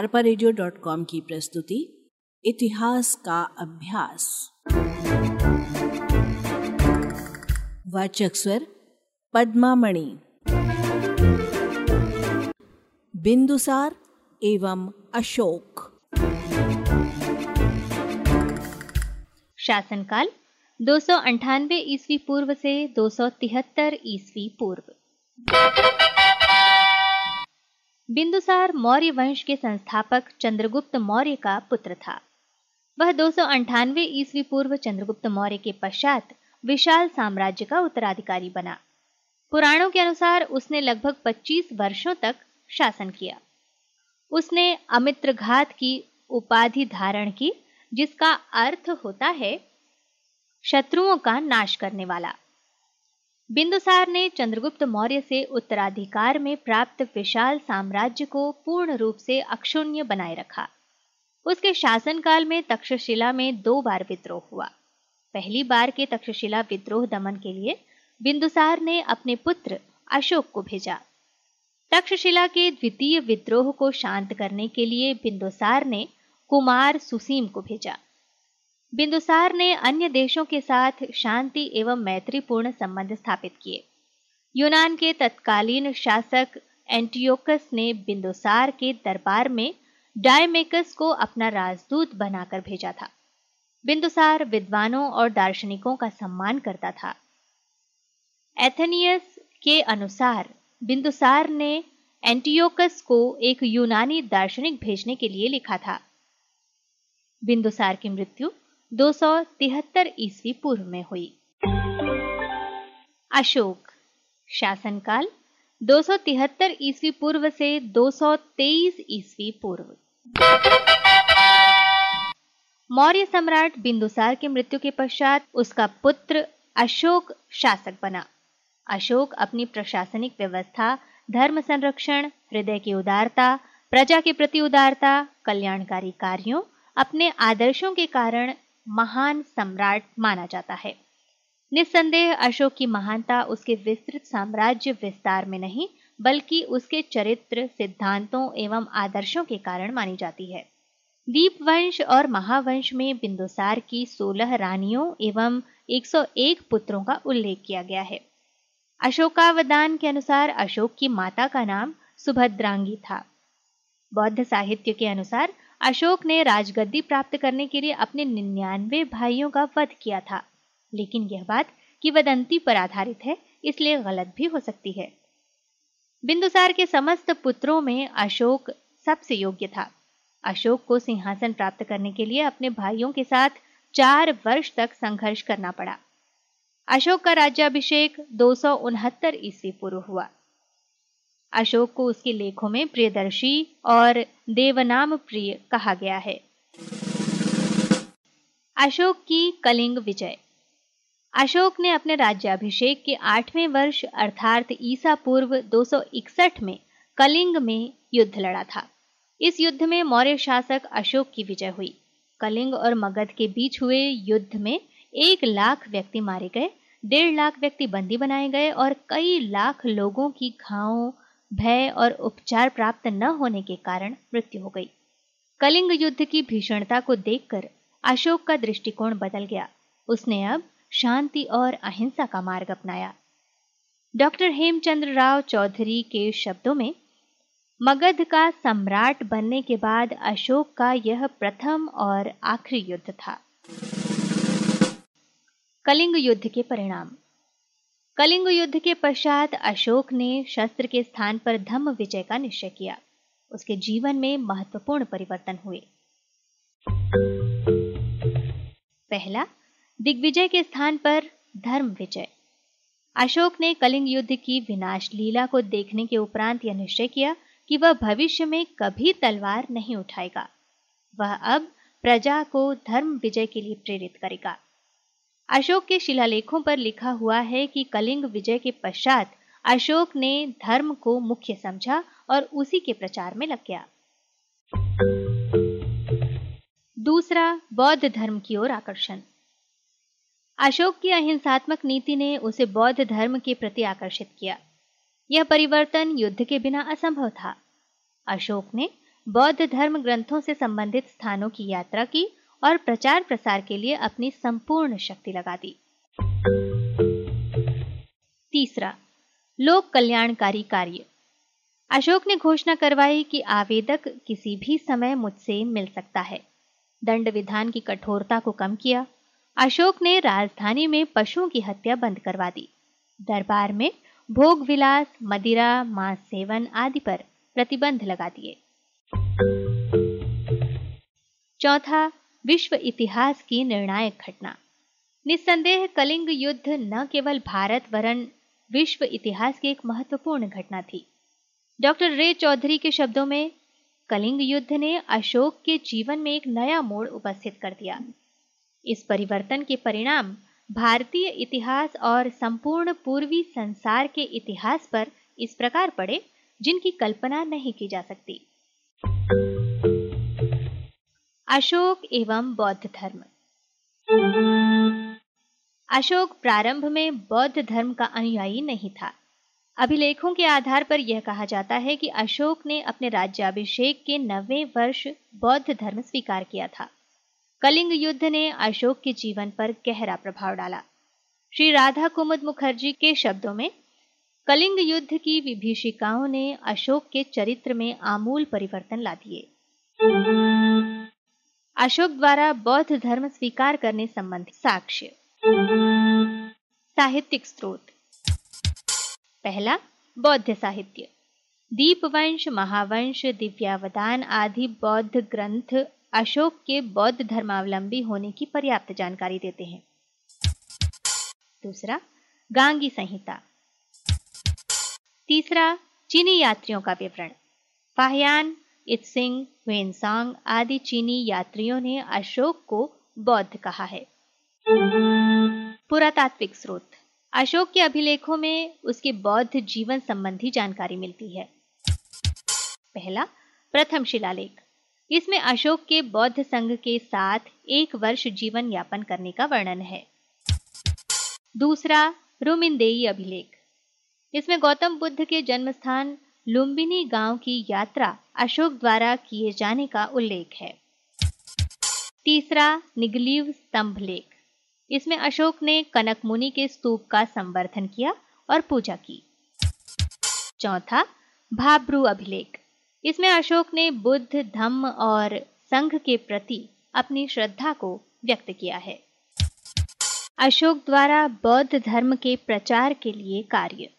अरपा की प्रस्तुति, इतिहास का अभ्यास। वाचक स्वर, पद्मामणि। बिंदुसार एवं अशोक। शासनकाल, दो सौ ईस्वी पूर्व से दो सौ तिहत्तर ईस्वी पूर्व। बिंदुसार मौर्य वंश के संस्थापक चंद्रगुप्त मौर्य का पुत्र था। वह दो ईस्वी पूर्व चंद्रगुप्त मौर्य के पश्चात विशाल साम्राज्य का उत्तराधिकारी बना। पुराणों के अनुसार उसने लगभग 25 वर्षों तक शासन किया। उसने अमित्र घात की उपाधि धारण की, जिसका अर्थ होता है शत्रुओं का नाश करने वाला। बिंदुसार ने चंद्रगुप्त मौर्य से उत्तराधिकार में प्राप्त विशाल साम्राज्य को पूर्ण रूप से अक्षुण्य बनाए रखा। उसके शासनकाल में तक्षशिला में दो बार विद्रोह हुआ। पहली बार के तक्षशिला विद्रोह दमन के लिए बिंदुसार ने अपने पुत्र अशोक को भेजा। तक्षशिला के द्वितीय विद्रोह को शांत करने के लिए बिंदुसार ने कुमार सुसीम को भेजा। बिंदुसार ने अन्य देशों के साथ शांति एवं मैत्रीपूर्ण संबंध स्थापित किए। यूनान के तत्कालीन शासक एंटियोकस ने बिंदुसार के दरबार में डायमेकस को अपना राजदूत बनाकर भेजा था। बिंदुसार विद्वानों और दार्शनिकों का सम्मान करता था। एथेनियस के अनुसार बिंदुसार ने एंटियोकस को एक यूनानी दार्शनिक भेजने के लिए लिखा था। बिंदुसार की मृत्यु दो सौ तिहत्तर ईस्वी पूर्व में हुई। अशोक, शासनकाल दो ईस्वी पूर्व से 223 ईस्वी पूर्व। मौर्य सम्राट बिंदुसार की मृत्यु के पश्चात उसका पुत्र अशोक शासक बना। अशोक अपनी प्रशासनिक व्यवस्था, धर्म संरक्षण, हृदय की उदारता, प्रजा के प्रति उदारता, कल्याणकारी कार्यों, अपने आदर्शों के कारण महान सम्राट माना जाता है। निस्संदेह अशोक की महानता उसके विस्तृत साम्राज्य विस्तार में नहीं, बल्कि उसके चरित्र, सिद्धांतों एवं आदर्शों के कारण मानी जाती है। दीप वंश और महावंश में बिंदुसार की 16 रानियों एवं 101 पुत्रों का उल्लेख किया गया है। अशोकावदान के अनुसार अशोक की माता का नाम सुभद्रांगी था। बौद्ध साहित्य के अनुसार अशोक ने राजगद्दी प्राप्त करने के लिए अपने निन्यानवे भाइयों का वध किया था। लेकिन यह बात कि वदंती पर आधारित है, इसलिए गलत भी हो सकती है। बिंदुसार के समस्त पुत्रों में अशोक सबसे योग्य था। अशोक को सिंहासन प्राप्त करने के लिए अपने भाइयों के साथ चार वर्ष तक संघर्ष करना पड़ा। अशोक का राज्याभिषेक दो ईस्वी पूर्व हुआ। अशोक को उसके लेखों में प्रियदर्शी और देवनाम प्रिय कहा गया है। अशोक की कलिंग विजय। अशोक ने अपने राज्याभिषेक के आठवें वर्ष, अर्थात ईसा पूर्व 261 में कलिंग में युद्ध लड़ा था। इस युद्ध में मौर्य शासक अशोक की विजय हुई। कलिंग और मगध के बीच हुए युद्ध में एक लाख व्यक्ति मारे गए, डेढ़ लाख व्यक्ति बंदी बनाए गए और कई लाख लोगों की घावों भय और उपचार प्राप्त न होने के कारण मृत्यु हो गई। कलिंग युद्ध की भीषणता को देखकर अशोक का दृष्टिकोण बदल गया। उसने अब शांति और अहिंसा का मार्ग अपनाया। डॉक्टर हेमचंद्र राव चौधरी के शब्दों में, मगध का सम्राट बनने के बाद अशोक का यह प्रथम और आखिरी युद्ध था। कलिंग युद्ध के परिणाम। कलिंग युद्ध के पश्चात अशोक ने शस्त्र के स्थान पर धम्म विजय का निश्चय किया। उसके जीवन में महत्वपूर्ण परिवर्तन हुए। पहला, दिग्विजय के स्थान पर धर्म विजय। अशोक ने कलिंग युद्ध की विनाश लीला को देखने के उपरांत यह निश्चय किया कि वह भविष्य में कभी तलवार नहीं उठाएगा। वह अब प्रजा को धर्म विजय के लिए प्रेरित करेगा। अशोक के शिलालेखों पर लिखा हुआ है कि कलिंग विजय के पश्चात अशोक ने धर्म को मुख्य समझा और उसी के प्रचार में लग गया। दूसरा, बौद्ध धर्म की ओर आकर्षण। अशोक की अहिंसात्मक नीति ने उसे बौद्ध धर्म के प्रति आकर्षित किया। यह परिवर्तन युद्ध के बिना असंभव था। अशोक ने बौद्ध धर्म ग्रंथों से संबंधित स्थानों की यात्रा की और प्रचार प्रसार के लिए अपनी संपूर्ण शक्ति लगा दी। तीसरा, लोक कल्याणकारी कार्य। अशोक ने घोषणा करवाई कि आवेदक किसी भी समय मुझसे मिल सकता है। दंड विधान की कठोरता को कम किया। अशोक ने राजधानी में पशुओं की हत्या बंद करवा दी। दरबार में भोग विलास, मदिरा, मांस सेवन आदि पर प्रतिबंध लगा दिए। चौथा विश्व इतिहास की निर्णायक घटना। निस्संदेह कलिंग युद्ध न केवल भारत, वरन विश्व इतिहास की एक महत्वपूर्ण घटना थी। डॉक्टर रे चौधरी के शब्दों में, कलिंग युद्ध ने अशोक के जीवन में एक नया मोड़ उपस्थित कर दिया। इस परिवर्तन के परिणाम भारतीय इतिहास और संपूर्ण पूर्वी संसार के इतिहास पर इस प्रकार पड़े, जिनकी कल्पना नहीं की जा सकती। अशोक एवं बौद्ध धर्म। अशोक प्रारंभ में बौद्ध धर्म का अनुयायी नहीं था। अभिलेखों के आधार पर यह कहा जाता है कि अशोक ने अपने राज्याभिषेक के नवे वर्ष बौद्ध धर्म स्वीकार किया था। कलिंग युद्ध ने अशोक के जीवन पर गहरा प्रभाव डाला। श्री राधा कुमुद मुखर्जी के शब्दों में, कलिंग युद्ध की विभीषिकाओं ने अशोक के चरित्र में आमूल परिवर्तन ला दिए। अशोक द्वारा बौद्ध धर्म स्वीकार करने संबंधी साक्ष्य। साहित्यिक स्रोत। पहला, बौद्ध साहित्य। दीपवंश, महावंश दिव्यावदान आदि बौद्ध ग्रंथ अशोक के बौद्ध धर्मावलंबी होने की पर्याप्त जानकारी देते हैं। दूसरा, गांगी संहिता। तीसरा, चीनी यात्रियों का विवरण। फाहयान इत्सिंग वेनसांग आदि चीनी यात्रियों ने अशोक को बौद्ध कहा है। पुरातात्विक स्रोत। अशोक के अभिलेखों में उसके बौद्ध जीवन संबंधी जानकारी मिलती है। पहला, प्रथम शिलालेख। इसमें अशोक के बौद्ध संघ के साथ एक वर्ष जीवन यापन करने का वर्णन है। दूसरा रुमिंदेई अभिलेख। इसमें गौतम बुद्ध के जन्म स्थान लुम्बिनी गाँव की यात्रा अशोक द्वारा किए जाने का उल्लेख है। तीसरा, निगलीव स्तंभ लेख। इसमें अशोक ने कनक मुनि के स्तूप का संवर्धन किया और पूजा की। चौथा भाब्रू अभिलेख। इसमें अशोक ने बुद्ध, धम्म और संघ के प्रति अपनी श्रद्धा को व्यक्त किया है। अशोक द्वारा बौद्ध धर्म के प्रचार के लिए कार्य।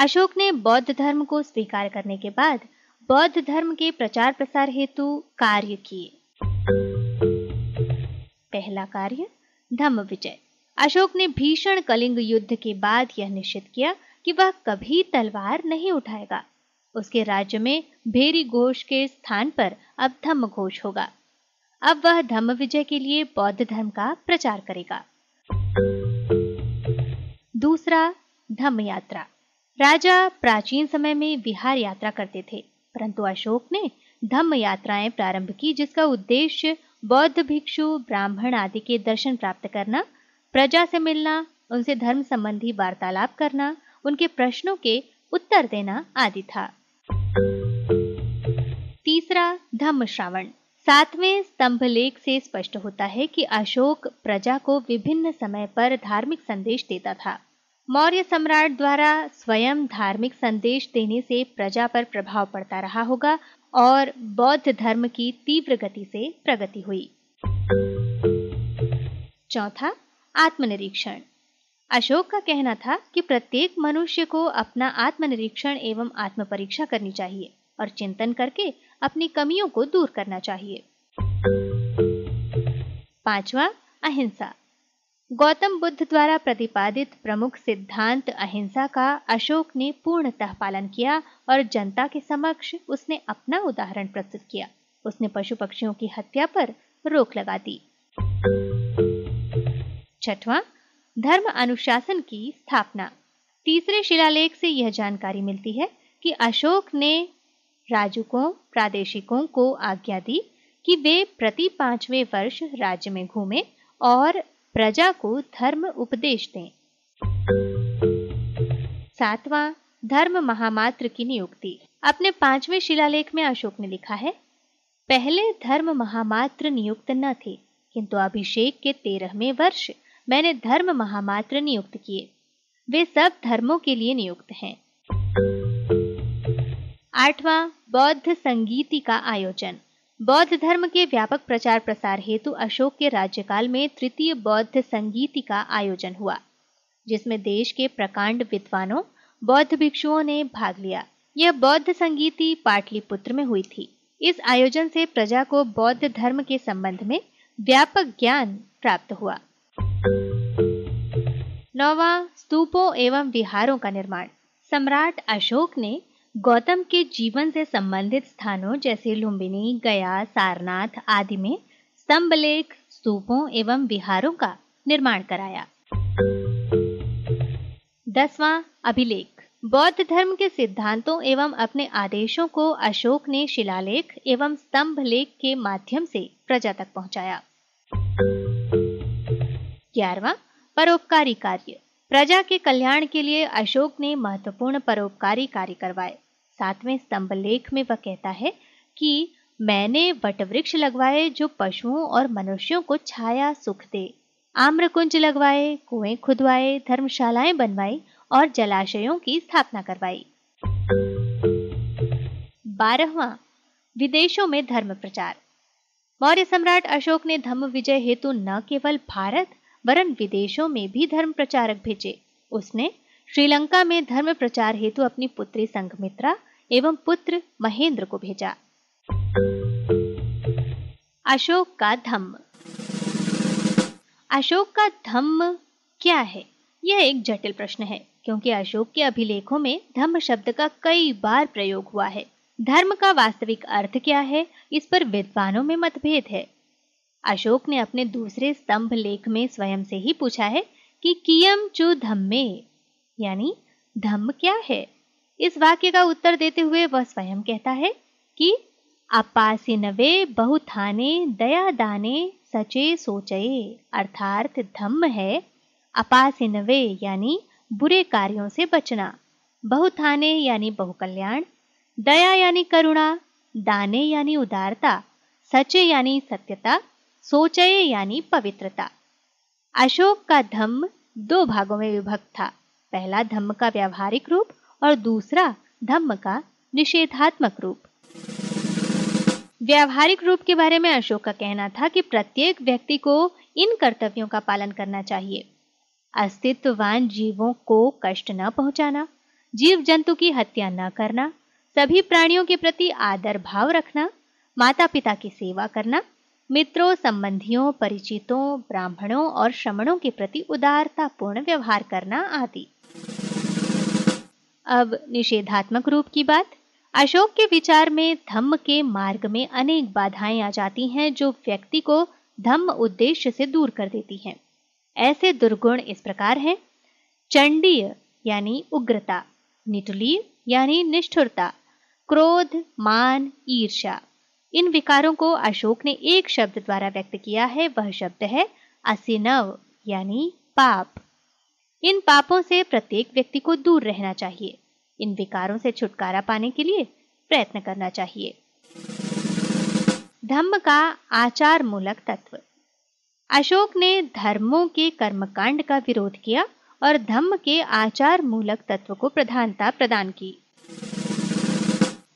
अशोक ने बौद्ध धर्म को स्वीकार करने के बाद बौद्ध धर्म के प्रचार प्रसार हेतु कार्य किए। पहला कार्य, धम्म विजय। अशोक ने भीषण कलिंग युद्ध के बाद यह निश्चित किया कि वह कभी तलवार नहीं उठाएगा। उसके राज्य में भेरी घोष के स्थान पर अब धम्म घोष होगा। अब वह धम्म विजय के लिए बौद्ध धर्म का प्रचार करेगा। दूसरा, धम्म यात्रा। राजा प्राचीन समय में विहार यात्रा करते थे, परंतु अशोक ने धम्म यात्राएँ प्रारंभ की जिसका उद्देश्य बौद्ध भिक्षु, ब्राह्मण आदि के दर्शन प्राप्त करना, प्रजा से मिलना, उनसे धर्म संबंधी वार्तालाप करना, उनके प्रश्नों के उत्तर देना आदि था। तीसरा धम्म श्रावण। सातवें स्तंभ लेख से स्पष्ट होता है कि अशोक प्रजा को विभिन्न समय पर धार्मिक संदेश देता था। मौर्य सम्राट द्वारा स्वयं धार्मिक संदेश देने से प्रजा पर प्रभाव पड़ता रहा होगा और बौद्ध धर्म की तीव्र गति से प्रगति हुई। चौथा, आत्मनिरीक्षण। अशोक का कहना था कि प्रत्येक मनुष्य को अपना आत्मनिरीक्षण एवं आत्म परीक्षा करनी चाहिए और चिंतन करके अपनी कमियों को दूर करना चाहिए। पांचवा, अहिंसा। गौतम बुद्ध द्वारा प्रतिपादित प्रमुख सिद्धांत अहिंसा का अशोक ने पूर्णतः पालन किया और जनता के समक्ष उसने अपना उदाहरण प्रस्तुत किया। उसने पशु पक्षियों की हत्या पर रोक लगा दी। छठवां, धर्म अनुशासन की स्थापना। तीसरे शिलालेख से यह जानकारी मिलती है कि अशोक ने राजुकों, प्रादेशिकों को आज्ञा दी कि वे प्रति पाँचवें वर्ष राज्य में घूमें और प्रजा को धर्म उपदेश दें। सातवां, धर्म महामात्र की नियुक्ति। अपने पाँचवें शिलालेख में अशोक ने लिखा है, पहले धर्म महामात्र नियुक्त न थे, किंतु अभिषेक के तेरहवें वर्ष मैंने धर्म महामात्र नियुक्त किए। वे सब धर्मों के लिए नियुक्त हैं। आठवां, बौद्ध संगीति का आयोजन। बौद्ध धर्म के व्यापक प्रचार प्रसार हेतु अशोक के राज्यकाल में तृतीय बौद्ध संगीति का आयोजन हुआ, जिसमें देश के प्रकांड विद्वानों, बौद्ध भिक्षुओं ने भाग लिया। यह बौद्ध संगीति पाटलिपुत्र में हुई थी। इस आयोजन से प्रजा को बौद्ध धर्म के संबंध में व्यापक ज्ञान प्राप्त हुआ। नौवा स्तूपों एवं विहारों का निर्माण। सम्राट अशोक ने गौतम के जीवन से संबंधित स्थानों जैसे लुम्बिनी, गया, सारनाथ आदि में स्तंभ लेख स्तूपों एवं विहारों का निर्माण कराया। दसवां अभिलेख। बौद्ध धर्म के सिद्धांतों एवं अपने आदेशों को अशोक ने शिलालेख एवं स्तंभ लेख के माध्यम से प्रजा तक पहुँचाया। ग्यारहवा, परोपकारी कार्य। प्रजा के कल्याण के लिए अशोक ने महत्वपूर्ण परोपकारी कार्य करवाए। सातवें स्तंभ लेख में वह कहता है कि, मैंने वटवृक्ष लगवाए जो पशुओं और मनुष्यों को छाया सुख दे। आम्रकुंज लगवाए, कुएँ खुदवाए, धर्मशालाएँ बनवाई और जलाशयों की स्थापना करवाई। बारहवा, विदेशों में धर्म प्रचार। मौर्य सम्राट अशोक ने धर्म विजय हेतु न केवल भारत वरन विदेशों में भी धर्म प्रचारक भेजे। उसने श्रीलंका में धर्म प्रचार हेतु अपनी पुत्री संघमित्रा एवं पुत्र महेंद्र को भेजा। अशोक का धम्म। अशोक का धम्म क्या है? यह एक जटिल प्रश्न है, क्योंकि अशोक के अभिलेखों में धम्म शब्द का कई बार प्रयोग हुआ है। धर्म का वास्तविक अर्थ क्या है, इस पर विद्वानों में मतभेद है। अशोक ने अपने दूसरे स्तंभ लेख में स्वयं से ही पूछा है कि कियम चु धम्मे, यानी धम्म क्या है? इस वाक्य का उत्तर देते हुए वह स्वयं कहता है कि अपासिनवे बहुथाने दया दाने सचे सोचये, अर्थात धम्म है अपासिनवे, यानी बुरे कार्यों से बचना। बहुथाने, यानी बहुकल्याण, दया, यानी करुणा, दाने, यानी उदारता, सचे, यानी सत्यता सोचय यानी पवित्रता। अशोक का धम्म दो भागों में विभक्त था। पहला धम्म का व्यावहारिक रूप और दूसरा धम्म का निषेधात्मक रूप। व्यावहारिक रूप के बारे में अशोक का कहना था कि प्रत्येक व्यक्ति को इन कर्तव्यों का पालन करना चाहिए। अस्तित्ववान जीवों को कष्ट न पहुंचाना जीव जंतु की हत्या न करना, सभी प्राणियों के प्रति आदर भाव रखना माता पिता की सेवा करना मित्रों, संबंधियों, परिचितों, ब्राह्मणों और श्रमणों के प्रति उदारतापूर्ण व्यवहार करना आदि। अब निषेधात्मक रूप की बात। अशोक के विचार में धम्म के मार्ग में अनेक बाधाएँ आ जाती हैं जो व्यक्ति को धम्म उद्देश्य से दूर कर देती हैं। ऐसे दुर्गुण इस प्रकार हैं। चंडीय यानी उग्रता निटुली यानी निष्ठुरता, क्रोध, मान ईर्षा इन विकारों को अशोक ने एक शब्द द्वारा व्यक्त किया है, वह शब्द है असिनव, यानी पाप। इन पापों से प्रत्येक व्यक्ति को दूर रहना चाहिए। इन विकारों से छुटकारा पाने के लिए प्रयत्न करना चाहिए। धम्म का आचार मूलक तत्व। अशोक ने धर्मों के कर्मकांड का विरोध किया और धम्म के आचार मूलक तत्व को प्रधानता प्रदान की।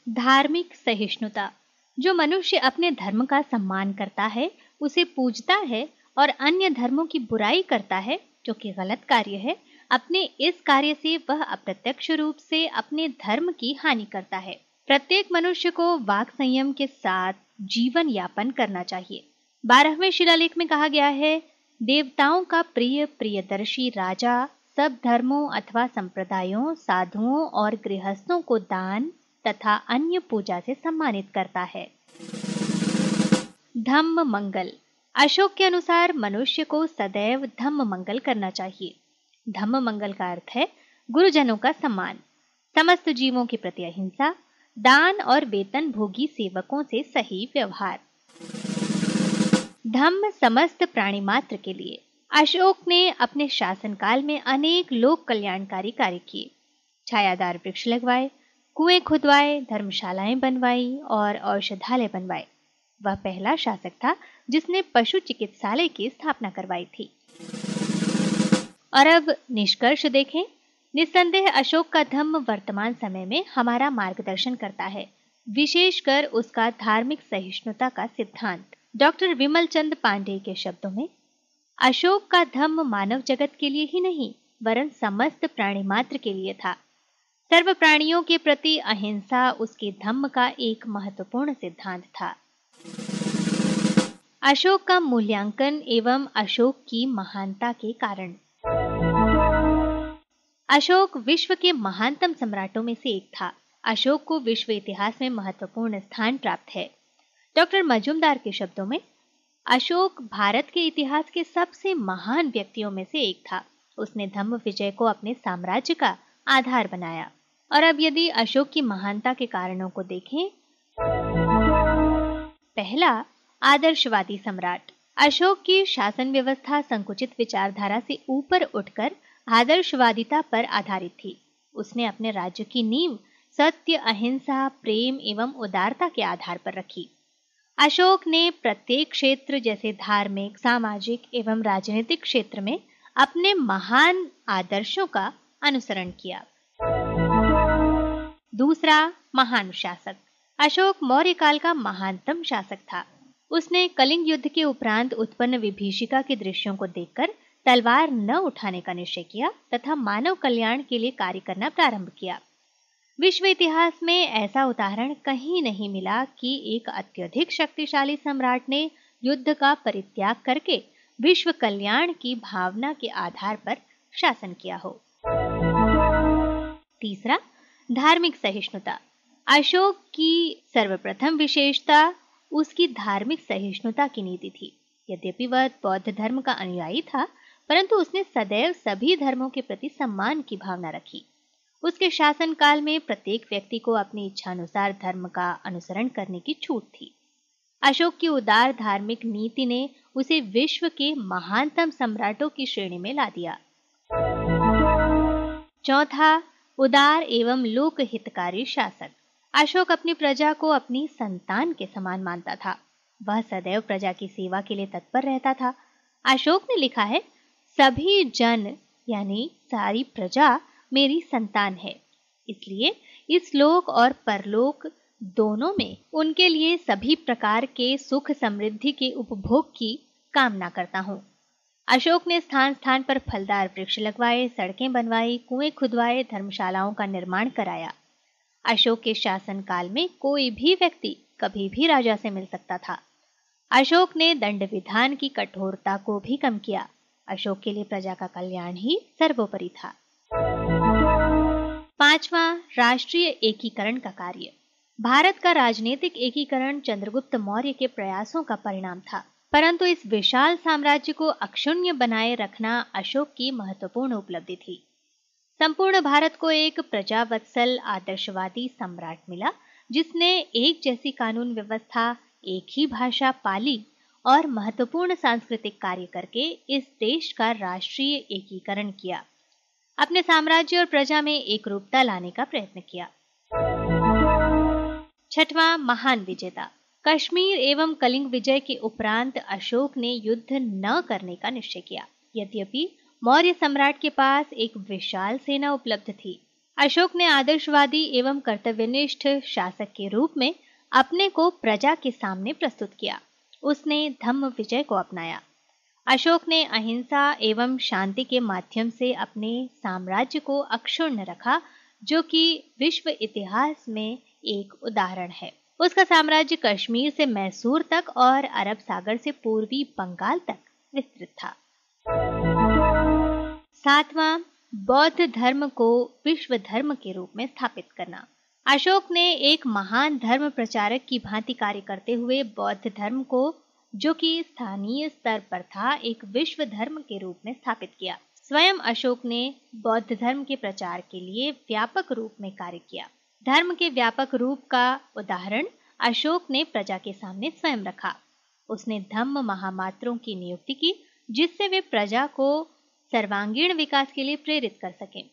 धार्मिक सहिष्णुता। जो मनुष्य अपने धर्म का सम्मान करता है, उसे पूजता है और अन्य धर्मों की बुराई करता है, जो कि गलत कार्य है, अपने इस कार्य से वह अप्रत्यक्ष रूप से अपने धर्म की हानि करता है। प्रत्येक मनुष्य को वाक संयम के साथ जीवन यापन करना चाहिए। बारहवें शिलालेख में कहा गया है, देवताओं का प्रिय प्रियदर्शी राजा सब धर्मों अथवा संप्रदायों, साधुओं और गृहस्थों को दान तथा अन्य पूजा से सम्मानित करता है। धम्म मंगल। अशोक के अनुसार मनुष्य को सदैव धम्म मंगल करना चाहिए। धम्म मंगल का अर्थ है गुरुजनों का सम्मान। समस्त जीवों के प्रति अहिंसा, दान और वेतन भोगी सेवकों से सही व्यवहार। धम्म समस्त प्राणी मात्र के लिए। अशोक ने अपने शासनकाल में अनेक लोक कल्याणकारी कार्य किए। छायादार वृक्ष लगवाए कुएँ खुदवाए, धर्मशालाएँ बनवाई और औषधालय बनवाए। वह पहला शासक था जिसने पशु चिकित्सालय की स्थापना करवाई थी। और अब निष्कर्ष देखें, निस्संदेह अशोक का धम्म वर्तमान समय में हमारा मार्गदर्शन करता है, विशेषकर उसका धार्मिक सहिष्णुता का सिद्धांत। डॉक्टर विमल चंद पांडे के शब्दों में, अशोक का धम्म मानव जगत के लिए ही नहीं, वरन समस्त प्राणी मात्र के लिए था। सर्व प्राणियों के प्रति अहिंसा उसके धम्म का एक महत्वपूर्ण सिद्धांत था। अशोक का मूल्यांकन एवं अशोक की महानता के कारण। अशोक विश्व के महानतम सम्राटों में से एक था। अशोक को विश्व इतिहास में महत्वपूर्ण स्थान प्राप्त है। डॉक्टर मजुमदार के शब्दों में, अशोक भारत के इतिहास के सबसे महान व्यक्तियों में से एक था। उसने धम्म विजय को अपने साम्राज्य का आधार बनाया। और अब यदि अशोक की महानता के कारणों को देखें, पहला, आदर्शवादी सम्राट। अशोक की शासन व्यवस्था संकुचित विचारधारा से ऊपर उठकर आदर्शवादिता पर आधारित थी। उसने अपने राज्य की नींव सत्य, अहिंसा, प्रेम एवं उदारता के आधार पर रखी। अशोक ने प्रत्येक क्षेत्र जैसे धार्मिक, सामाजिक एवं राजनीतिक क्षेत्र में अपने महान आदर्शों का अनुसरण किया। दूसरा, महान शासक। अशोक मौर्य काल का महानतम शासक था। उसने कलिंग युद्ध के उपरांत उत्पन्न विभीषिका के दृश्यों को देखकर तलवार न उठाने का निश्चय किया तथा मानव कल्याण के लिए कार्य करना प्रारंभ किया। विश्व इतिहास में ऐसा उदाहरण कहीं नहीं मिला कि एक अत्यधिक शक्तिशाली सम्राट ने युद्ध का परित्याग करके विश्व कल्याण की भावना के आधार पर शासन किया हो। तीसरा, धार्मिक सहिष्णुता। अशोक की सर्वप्रथम विशेषता उसकी धार्मिक सहिष्णुता की नीति थी। यद्यपि वह बौद्ध धर्म का अनुयायी था, परंतु उसने सदैव सभी धर्मों के प्रति सम्मान की भावना रखी। उसके शासन काल में प्रत्येक व्यक्ति को अपनी इच्छानुसार धर्म का अनुसरण करने की छूट थी। अशोक की उदार धार्मिक नीति ने उसे विश्व के महानतम सम्राटों की श्रेणी में ला दिया। चौथा उदार एवं लोक हितकारी शासक। अशोक अपनी प्रजा को अपनी संतान के समान मानता था। वह सदैव प्रजा की सेवा के लिए तत्पर रहता था। अशोक ने लिखा है, सभी जन, यानी सारी प्रजा मेरी संतान है। इसलिए इस लोक और परलोक दोनों में उनके लिए सभी प्रकार के सुख समृद्धि के उपभोग की कामना करता हूँ। अशोक ने स्थान स्थान पर फलदार वृक्ष लगवाए, सड़कें बनवाई, कुएँ खुदवाए, धर्मशालाओं का निर्माण कराया। अशोक के शासन काल में कोई भी व्यक्ति कभी भी राजा से मिल सकता था। अशोक ने दंड विधान की कठोरता को भी कम किया। अशोक के लिए प्रजा का कल्याण ही सर्वोपरि था। पांचवा, राष्ट्रीय एकीकरण का कार्य। भारत का राजनीतिक एकीकरण चंद्रगुप्त मौर्य के प्रयासों का परिणाम था। परंतु इस विशाल साम्राज्य को अक्षुण्य बनाए रखना अशोक की महत्वपूर्ण उपलब्धि थी। संपूर्ण भारत को एक प्रजावत्सल, आदर्शवादी सम्राट मिला, जिसने एक जैसी कानून व्यवस्था, एक ही भाषा पाली और महत्वपूर्ण सांस्कृतिक कार्य करके इस देश का राष्ट्रीय एकीकरण किया। अपने साम्राज्य और प्रजा में एक रूपता लाने का प्रयत्न किया। छठवां महान विजेता। कश्मीर एवं कलिंग विजय के उपरांत अशोक ने युद्ध न करने का निश्चय किया। यद्यपि, मौर्य सम्राट के पास एक विशाल सेना उपलब्ध थी। अशोक ने आदर्शवादी एवं कर्तव्यनिष्ठ शासक के रूप में अपने को प्रजा के सामने प्रस्तुत किया। उसने धम्म विजय को अपनाया। अशोक ने अहिंसा एवं शांति के माध्यम से अपने साम्राज्य को अक्षुण्ण रखा, जो कि विश्व इतिहास में एक उदाहरण है। उसका साम्राज्य कश्मीर से मैसूर तक और अरब सागर से पूर्वी बंगाल तक विस्तृत था। सातवां, बौद्ध धर्म को विश्व धर्म के रूप में स्थापित करना। अशोक ने एक महान धर्म प्रचारक की भांति कार्य करते हुए बौद्ध धर्म को, जो कि स्थानीय स्तर पर था, एक विश्व धर्म के रूप में स्थापित किया। स्वयं अशोक ने बौद्ध धर्म के प्रचार के लिए व्यापक रूप में कार्य किया। धर्म के व्यापक रूप का उदाहरण अशोक ने प्रजा के सामने स्वयं रखा। उसने धम्म महामात्रों की नियुक्ति की, जिससे वे प्रजा को सर्वांगीण विकास के लिए प्रेरित कर सकें।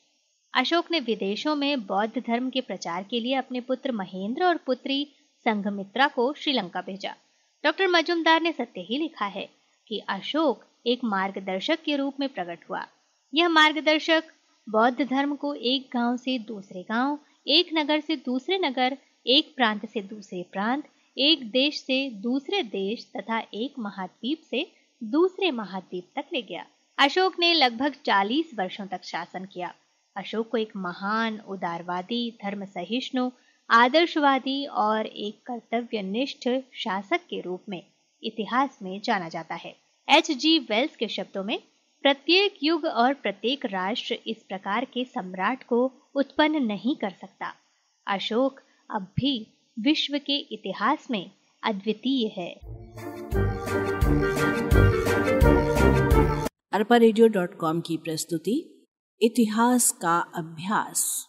अशोक ने विदेशों में बौद्ध धर्म के प्रचार के लिए अपने पुत्र महेंद्र और पुत्री संघमित्रा को श्रीलंका भेजा। डॉक्टर मजुमदार ने सत्य ही लिखा है कि अशोक एक मार्गदर्शक के रूप में प्रकट हुआ। यह मार्गदर्शक बौद्ध धर्म को एक गाँव से दूसरे गाँव एक नगर से दूसरे नगर, एक प्रांत से दूसरे प्रांत, एक देश से दूसरे देश तथा एक महाद्वीप से दूसरे महाद्वीप तक ले गया। अशोक ने लगभग 40 वर्षों तक शासन किया। अशोक को एक महान, उदारवादी धर्म सहिष्णु आदर्शवादी और एक कर्तव्यनिष्ठ शासक के रूप में इतिहास में जाना जाता है। एच जी वेल्स के शब्दों में प्रत्येक युग और प्रत्येक राष्ट्र इस प्रकार के सम्राट को उत्पन्न नहीं कर सकता। अशोक अब भी विश्व के इतिहास में अद्वितीय है। अरपा रेडियो डॉट कॉम की प्रस्तुति, इतिहास का अभ्यास।